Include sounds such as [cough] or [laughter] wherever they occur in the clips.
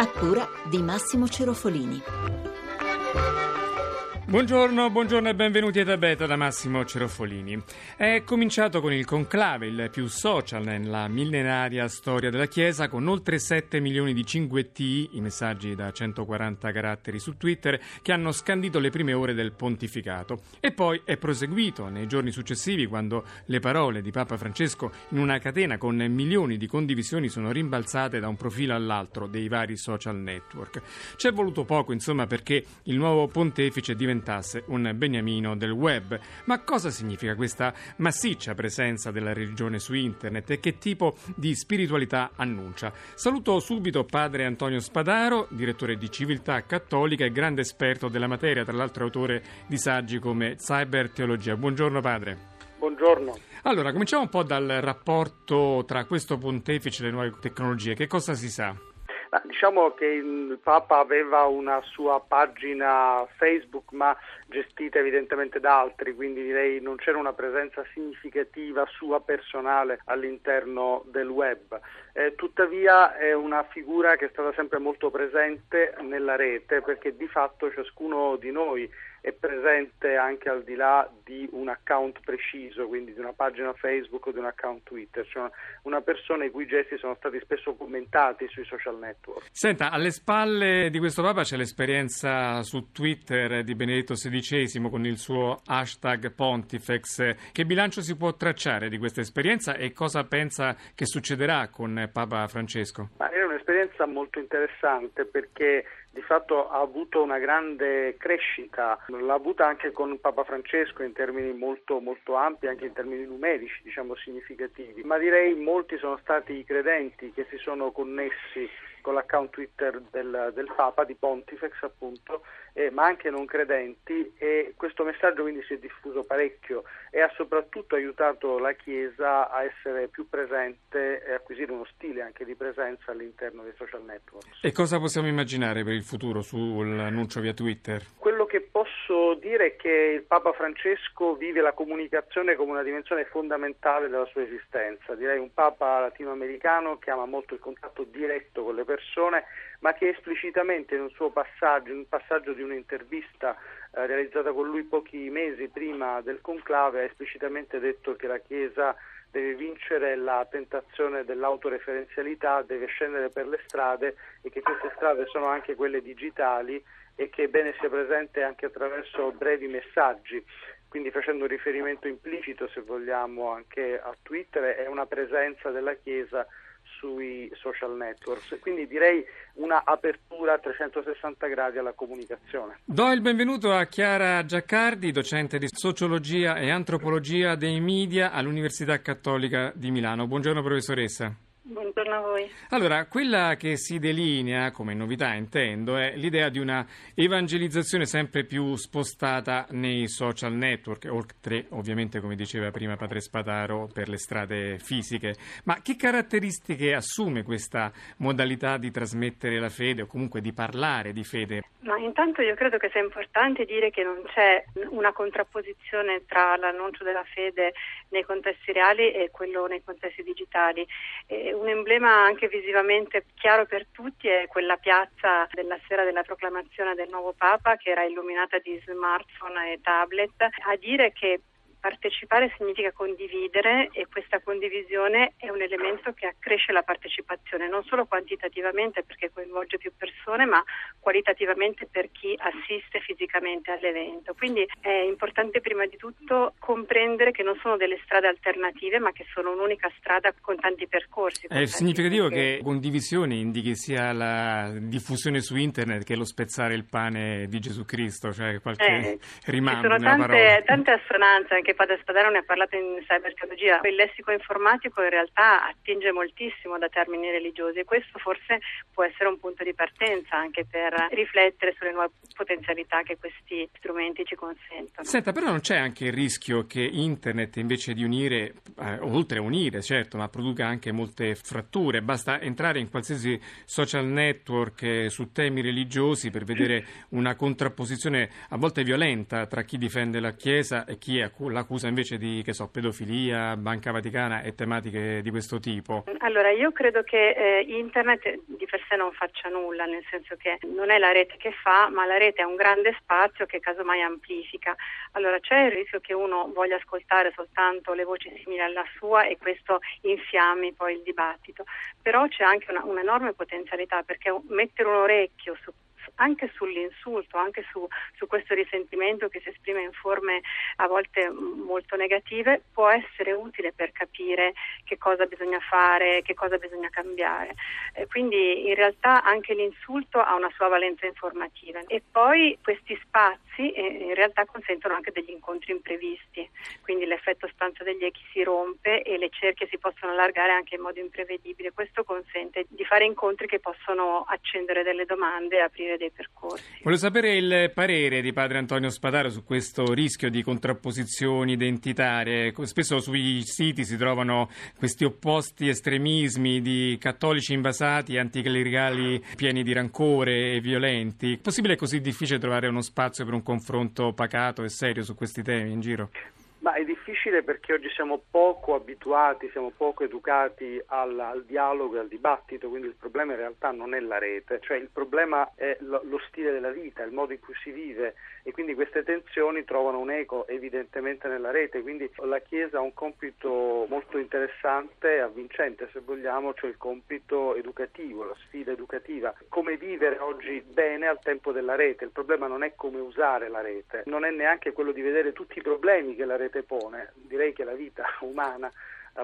A cura di Massimo Cerofolini. Buongiorno, buongiorno e benvenuti a Beta da Massimo Cerofolini. È cominciato con il conclave, il più social nella millenaria storia della Chiesa, con oltre 7 milioni di cinguettii, i messaggi da 140 caratteri su Twitter, che hanno scandito le prime ore del pontificato. E poi è proseguito nei giorni successivi, quando le parole di Papa Francesco in una catena con milioni di condivisioni sono rimbalzate da un profilo all'altro dei vari social network. Ci è voluto poco, insomma, perché il nuovo pontefice diventasse un beniamino del web. Ma cosa significa questa massiccia presenza della religione su internet e che tipo di spiritualità annuncia? Saluto subito padre Antonio Spadaro, direttore di Civiltà Cattolica e grande esperto della materia, tra l'altro autore di saggi come Cyber Teologia. Buongiorno padre. Buongiorno. Allora, cominciamo un po' dal rapporto tra questo pontefice e le nuove tecnologie. Che cosa si sa? Diciamo che il Papa aveva una sua pagina Facebook, ma gestita evidentemente da altri, quindi direi non c'era una presenza significativa sua personale all'interno del web. Eh, tuttavia è una figura che è stata sempre molto presente nella rete perché di fatto ciascuno di noi è presente anche al di là di un account preciso, quindi di una pagina Facebook o di un account Twitter, cioè una persona i cui gesti sono stati spesso commentati sui social network. Senta, alle spalle di questo Papa c'è l'esperienza su Twitter di Benedetto XVI con il suo hashtag Pontifex. Che bilancio si può tracciare di questa esperienza e cosa pensa che succederà con Papa Francesco? Ma è un'esperienza molto interessante perché di fatto ha avuto una grande crescita, l'ha avuta anche con Papa Francesco in termini molto, molto ampi, anche in termini numerici, diciamo significativi, ma direi molti sono stati i credenti che si sono connessi con l'account Twitter del, del Papa, di Pontifex appunto, eh, ma anche non credenti e questo messaggio quindi si è diffuso parecchio e ha soprattutto aiutato la Chiesa a essere più presente e acquisire uno stile anche di presenza all'interno dei social network. E cosa possiamo immaginare per il futuro sull'annuncio via Twitter? Quello che posso dire è che il Papa Francesco vive la comunicazione come una dimensione fondamentale della sua esistenza. Direi un Papa latinoamericano che ama molto il contatto diretto con le persone, ma che esplicitamente in un suo passaggio, in un passaggio di un'intervista eh, realizzata con lui pochi mesi prima del conclave, ha esplicitamente detto che la Chiesa deve vincere la tentazione dell'autoreferenzialità, deve scendere per le strade e che queste strade sono anche quelle digitali e che è bene sia presente anche attraverso brevi messaggi. Quindi facendo un riferimento implicito, se vogliamo, anche a Twitter, è una presenza della Chiesa sui social networks. Quindi direi una apertura a 360 gradi alla comunicazione. Do il benvenuto a Chiara Giaccardi, docente di sociologia e antropologia dei media all'Università Cattolica di Milano. Buongiorno professoressa. Buongiorno a voi. Allora, quella che si delinea, come novità intendo, è l'idea di una evangelizzazione sempre più spostata nei social network, oltre ovviamente, come diceva prima Padre Spataro, per le strade fisiche. Ma che caratteristiche assume questa modalità di trasmettere la fede o comunque di parlare di fede? Ma intanto io credo che sia importante dire che non c'è una contrapposizione tra l'annuncio della fede nei contesti reali e quello nei contesti digitali. E un emblema anche visivamente chiaro per tutti è quella piazza della sera della proclamazione del nuovo Papa che era illuminata di smartphone e tablet. A dire che partecipare significa condividere e questa condivisione è un elemento che accresce la partecipazione non solo quantitativamente perché coinvolge più persone ma qualitativamente per chi assiste fisicamente all'evento. Quindi è importante prima di tutto comprendere che non sono delle strade alternative, ma che sono un'unica strada con tanti percorsi. È significativo che condivisione indichi sia la diffusione su internet che lo spezzare il pane di Gesù Cristo, cioè qualche eh, rimando Ci sono tante, tante, assonanze, anche Padre Spadaro ne ha parlato in cyberteologia. Il lessico informatico in realtà attinge moltissimo da termini religiosi e questo forse può essere un punto di partenza anche per riflettere sulle nuove potenzialità che questi strumenti ci consentono. Senta, però non c'è anche il rischio che internet invece di unire, eh, oltre a unire certo, ma produca anche molte fratture, basta entrare in qualsiasi social network eh, su temi religiosi per vedere una contrapposizione a volte violenta tra chi difende la Chiesa e chi l'accusa invece di, che so, pedofilia, Banca Vaticana e tematiche di questo tipo. Allora, io credo che eh, internet di per sé non faccia nulla, nel senso che non è la rete che fa, ma la rete è un grande spazio che casomai amplifica. Allora c'è il rischio che uno voglia ascoltare soltanto le voci simili alla sua e questo infiammi poi il dibattito, però c'è anche una, un'enorme potenzialità perché mettere un orecchio su anche sull'insulto, anche su, su, questo risentimento che si esprime in forme a volte molto negative, può essere utile per capire che cosa bisogna fare, che cosa bisogna cambiare. Eh, quindi in realtà anche l'insulto ha una sua valenza informativa e poi questi spazi eh, in realtà consentono anche degli incontri imprevisti, quindi l'effetto stanza degli echi si rompe e le cerchie si possono allargare anche in modo imprevedibile. Questo consente di fare incontri che possono accendere delle domande e aprire dei percorsi. Voglio sapere il parere di padre Antonio Spadaro su questo rischio di contrapposizioni identitarie. Spesso sui siti si trovano questi opposti estremismi di cattolici invasati anticlericali pieni di rancore e violenti. È possibile così difficile trovare uno spazio per un confronto pacato e serio su questi temi in giro? Ma è difficile perché oggi siamo poco abituati, siamo poco educati al, al, dialogo e al dibattito, quindi il problema in realtà non è la rete, cioè il problema è lo, lo, stile della vita, il modo in cui si vive e quindi queste tensioni trovano un eco evidentemente nella rete, quindi la Chiesa ha un compito molto interessante e avvincente se vogliamo, cioè il compito educativo, la sfida educativa, come vivere oggi bene al tempo della rete, il problema non è come usare la rete, non è neanche quello di vedere tutti i problemi che la rete pone, direi che la vita [laughs] umana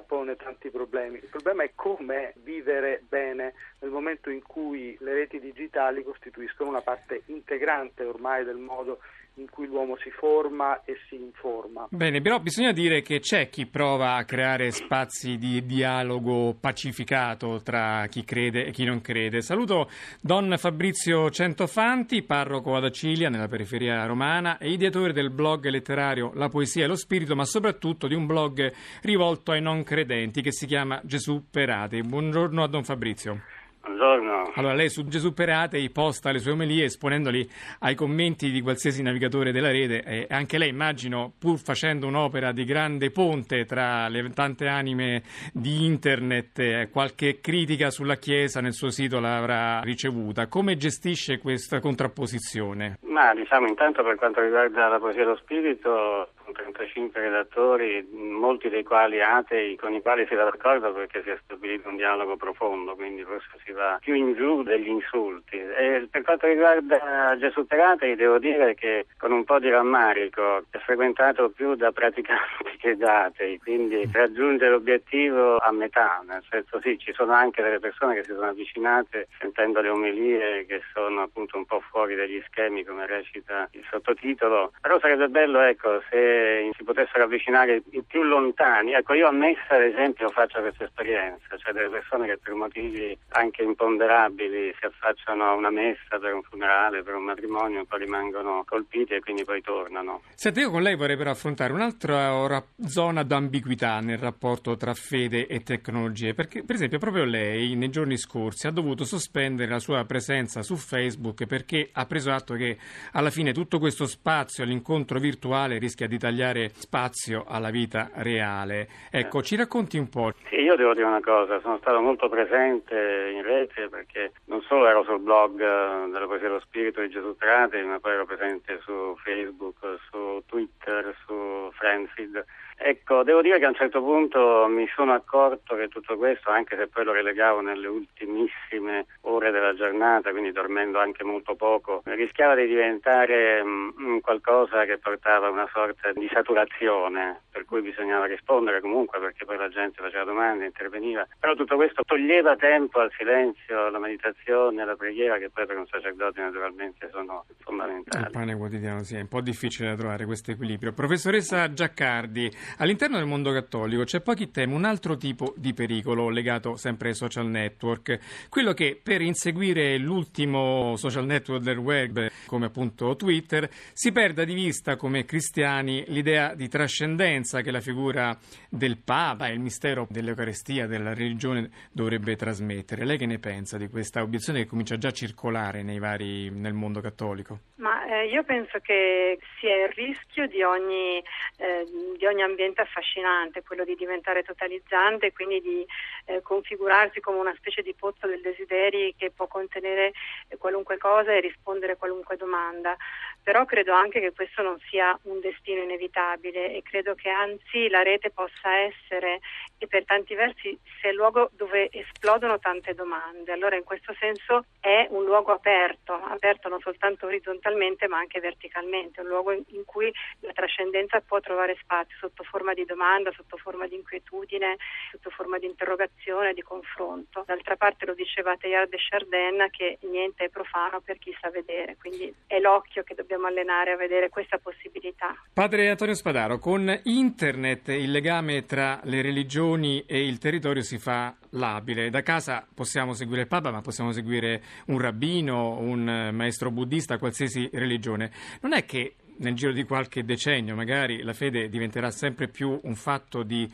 pone tanti problemi. Il problema è come vivere bene nel momento in cui le reti digitali costituiscono una parte integrante ormai del modo in cui l'uomo si forma e si informa. Bene, però bisogna dire che c'è chi prova a creare spazi di dialogo pacificato tra chi crede e chi non crede. Saluto Don Fabrizio Centofanti, parroco ad Acilia, nella periferia romana, e ideatore del blog letterario La poesia e lo spirito, ma soprattutto di un blog rivolto ai non credenti che si chiama Gesù Perati. Buongiorno a Don Fabrizio. Buongiorno. Allora, lei su Gesù Perate posta le sue omelie esponendoli ai commenti di qualsiasi navigatore della rete e anche lei, immagino, pur facendo un'opera di grande ponte tra le tante anime di internet, eh, qualche critica sulla Chiesa nel suo sito l'avrà ricevuta. Come gestisce questa contrapposizione? Ma diciamo intanto per quanto riguarda la poesia dello spirito 35 redattori, molti dei quali atei, con i quali si va d'accordo perché si è stabilito un dialogo profondo, quindi forse si va più in giù degli insulti. E per quanto riguarda Gesù Peratei, devo dire che con un po' di rammarico è frequentato più da praticanti [laughs] che da atei, quindi raggiunge l'obiettivo a metà, nel senso sì, ci sono anche delle persone che si sono avvicinate sentendo le omelie che sono appunto un po' fuori dagli schemi, come recita il sottotitolo, però sarebbe bello ecco se si potessero avvicinare i più lontani. Ecco, io a Messa, ad esempio, faccio questa esperienza, cioè delle persone che per motivi anche imponderabili si affacciano a una messa per un funerale, per un matrimonio, poi rimangono colpiti e quindi poi tornano. Senti, io con lei vorrei però affrontare un'altra zona d'ambiguità nel rapporto tra fede e tecnologie, perché per esempio proprio lei nei giorni scorsi ha dovuto sospendere la sua presenza su Facebook perché ha preso atto che alla fine tutto questo spazio all'incontro virtuale rischia di tagliare spazio alla vita reale. Ecco, ci racconti un po'. Sì, io devo dire una cosa, sono stato molto presente in rete perché non solo ero sul blog eh, della Poesia dello Spirito di Gesù Trate, ma poi ero presente su Facebook, su Twitter, su Friendseed Ecco, devo dire che a un certo punto mi sono accorto che tutto questo, anche se poi lo relegavo nelle ultimissime ore della giornata, quindi dormendo anche molto poco, rischiava di diventare um, qualcosa che portava a una sorta di saturazione, per cui bisognava rispondere comunque perché poi la gente faceva domande, interveniva. Però tutto questo toglieva tempo al silenzio, alla meditazione, alla preghiera, che poi per un sacerdote naturalmente sono fondamentali. Il pane quotidiano, sì, è un po' difficile da trovare questo equilibrio. Professoressa Giaccardi, All'interno del mondo cattolico c'è poi chi teme un altro tipo di pericolo legato sempre ai social network, quello che per inseguire l'ultimo social network del web, come appunto Twitter, si perda di vista come cristiani l'idea di trascendenza che la figura del Papa e il mistero dell'Eucarestia, della religione dovrebbe trasmettere. Lei che ne pensa di questa obiezione che comincia già a circolare vari, nel mondo cattolico? Ma eh, io penso che sia il rischio di ogni, eh, di ogni ambiente affascinante, quello di diventare totalizzante e quindi di eh, configurarsi come una specie di pozzo del desideri che può contenere qualunque cosa e rispondere a qualunque domanda. Però credo anche che questo non sia un destino inevitabile e credo che anzi la rete possa essere e per tanti versi sia il luogo dove esplodono tante domande. Allora in questo senso è un luogo aperto, aperto non soltanto orizzontalmente ma anche verticalmente, un luogo in cui la trascendenza può trovare spazio sotto forma di domanda, sotto forma di inquietudine, sotto forma di interrogazione, di confronto. D'altra parte lo diceva Teilhard de Chardin che niente è profano per chi sa vedere, quindi è l'occhio che dobbiamo allenare a vedere questa possibilità. Padre Antonio Spadaro, con internet il legame tra le religioni e il territorio si fa labile. Da casa possiamo seguire il Papa, ma possiamo seguire un rabbino, un maestro buddista, qualsiasi religione. Non è che nel giro di qualche decennio magari la fede diventerà sempre più un fatto di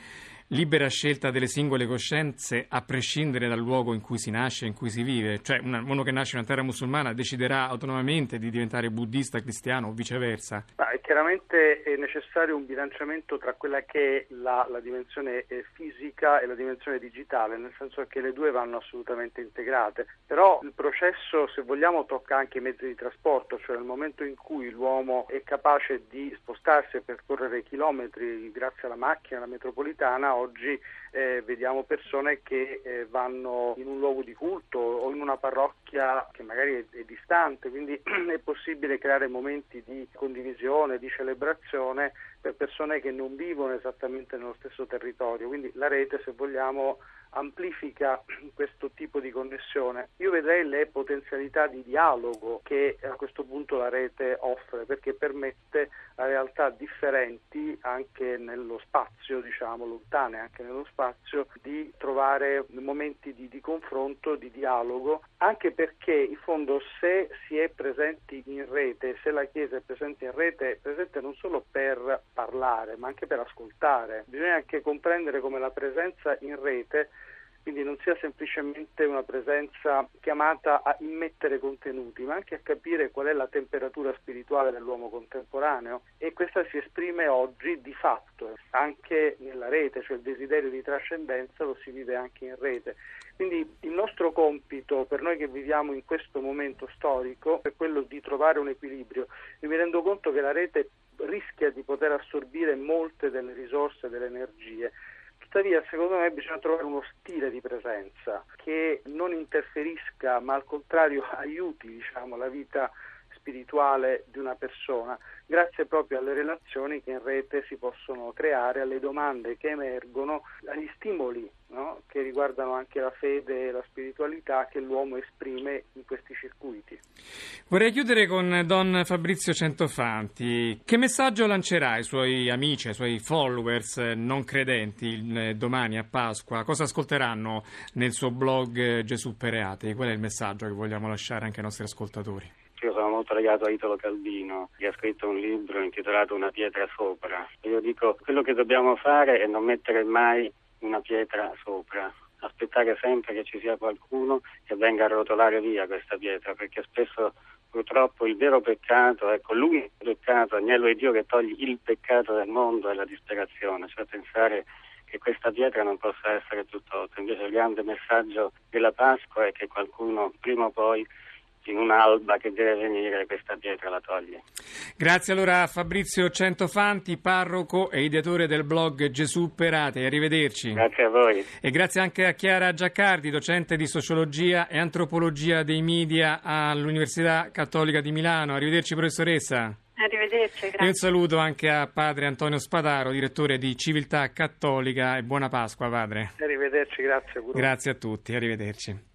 libera scelta delle singole coscienze a prescindere dal luogo in cui si nasce, in cui si vive. Cioè una, uno che nasce in una terra musulmana deciderà autonomamente di diventare buddista, cristiano o viceversa. Ma chiaramente è necessario un bilanciamento tra quella che è la, la dimensione eh, fisica e la dimensione digitale, nel senso che le due vanno assolutamente integrate. Però il processo, se vogliamo, tocca anche i mezzi di trasporto, cioè nel momento in cui l'uomo è capace di spostarsi e percorrere chilometri grazie alla macchina, alla metropolitana, oggi eh, vediamo persone che eh, vanno in un luogo di culto o in una parrocchia che magari è, è distante, quindi [clears throat] è possibile creare momenti di condivisione, di celebrazione per persone che non vivono esattamente nello stesso territorio. Quindi la rete, se vogliamo, amplifica [clears throat] questo tipo di connessione. Io vedrei le potenzialità di dialogo che a questo punto la rete offre perché permette a realtà differenti anche nello spazio, diciamo lontane anche nello spazio, di trovare momenti di, di confronto, di dialogo, anche perché in fondo se si è presenti in rete, se la Chiesa è presente in rete, è presente non solo per parlare ma anche per ascoltare. Bisogna anche comprendere come la presenza in rete quindi non sia semplicemente una presenza chiamata a immettere contenuti, ma anche a capire qual è la temperatura spirituale dell'uomo contemporaneo e questa si esprime oggi di fatto anche nella rete, cioè il desiderio di trascendenza lo si vive anche in rete. Quindi il nostro compito per noi che viviamo in questo momento storico è quello di trovare un equilibrio. Io mi rendo conto che la rete rischia di poter assorbire molte delle risorse, delle energie Tuttavia, secondo me bisogna trovare uno stile di presenza che non interferisca, ma al contrario aiuti diciamo, la vita spirituale di una persona, grazie proprio alle relazioni che in rete si possono creare, alle domande che emergono, agli stimoli no? che riguardano anche la fede e la spiritualità che l'uomo esprime in questi circuiti. Vorrei chiudere con Don Fabrizio Centofanti. Che messaggio lancerà ai suoi amici, ai suoi followers non credenti domani a Pasqua? Cosa ascolteranno nel suo blog Gesù Pereati? Qual è il messaggio che vogliamo lasciare anche ai nostri ascoltatori? Io sono molto legato a Italo Calvino, che ha scritto un libro intitolato Una pietra sopra. Io dico quello che dobbiamo fare è non mettere mai una pietra sopra, aspettare sempre che ci sia qualcuno che venga a rotolare via questa pietra, perché spesso purtroppo il vero peccato, ecco l'unico peccato, agnello è Dio che toglie il peccato del mondo è la disperazione, cioè pensare che questa pietra non possa essere tutt'altro. Invece il grande messaggio della Pasqua è che qualcuno prima o poi in un'alba che deve venire questa pietra la toglie. Grazie allora a Fabrizio Centofanti, parroco e ideatore del blog Gesù Perate. Arrivederci. Grazie a voi. E grazie anche a Chiara Giaccardi, docente di sociologia e antropologia dei media all'Università Cattolica di Milano. Arrivederci professoressa. Arrivederci, grazie. E un saluto anche a padre Antonio Spadaro, direttore di Civiltà Cattolica e buona Pasqua padre. Arrivederci, grazie. Grazie a tutti, arrivederci.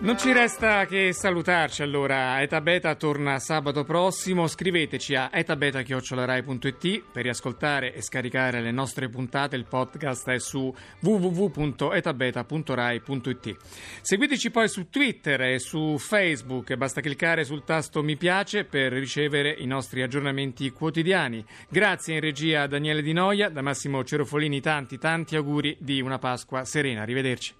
Non ci resta che salutarci allora. Eta Beta torna sabato prossimo. Scriveteci a etabeta.rai.it per riascoltare e scaricare le nostre puntate. Il podcast è su www.etabeta.rai.it. Seguiteci poi su Twitter e su Facebook. Basta cliccare sul tasto mi piace per ricevere i nostri aggiornamenti quotidiani. Grazie in regia a Daniele Di Noia, da Massimo Cerofolini tanti tanti auguri di una Pasqua serena. Arrivederci.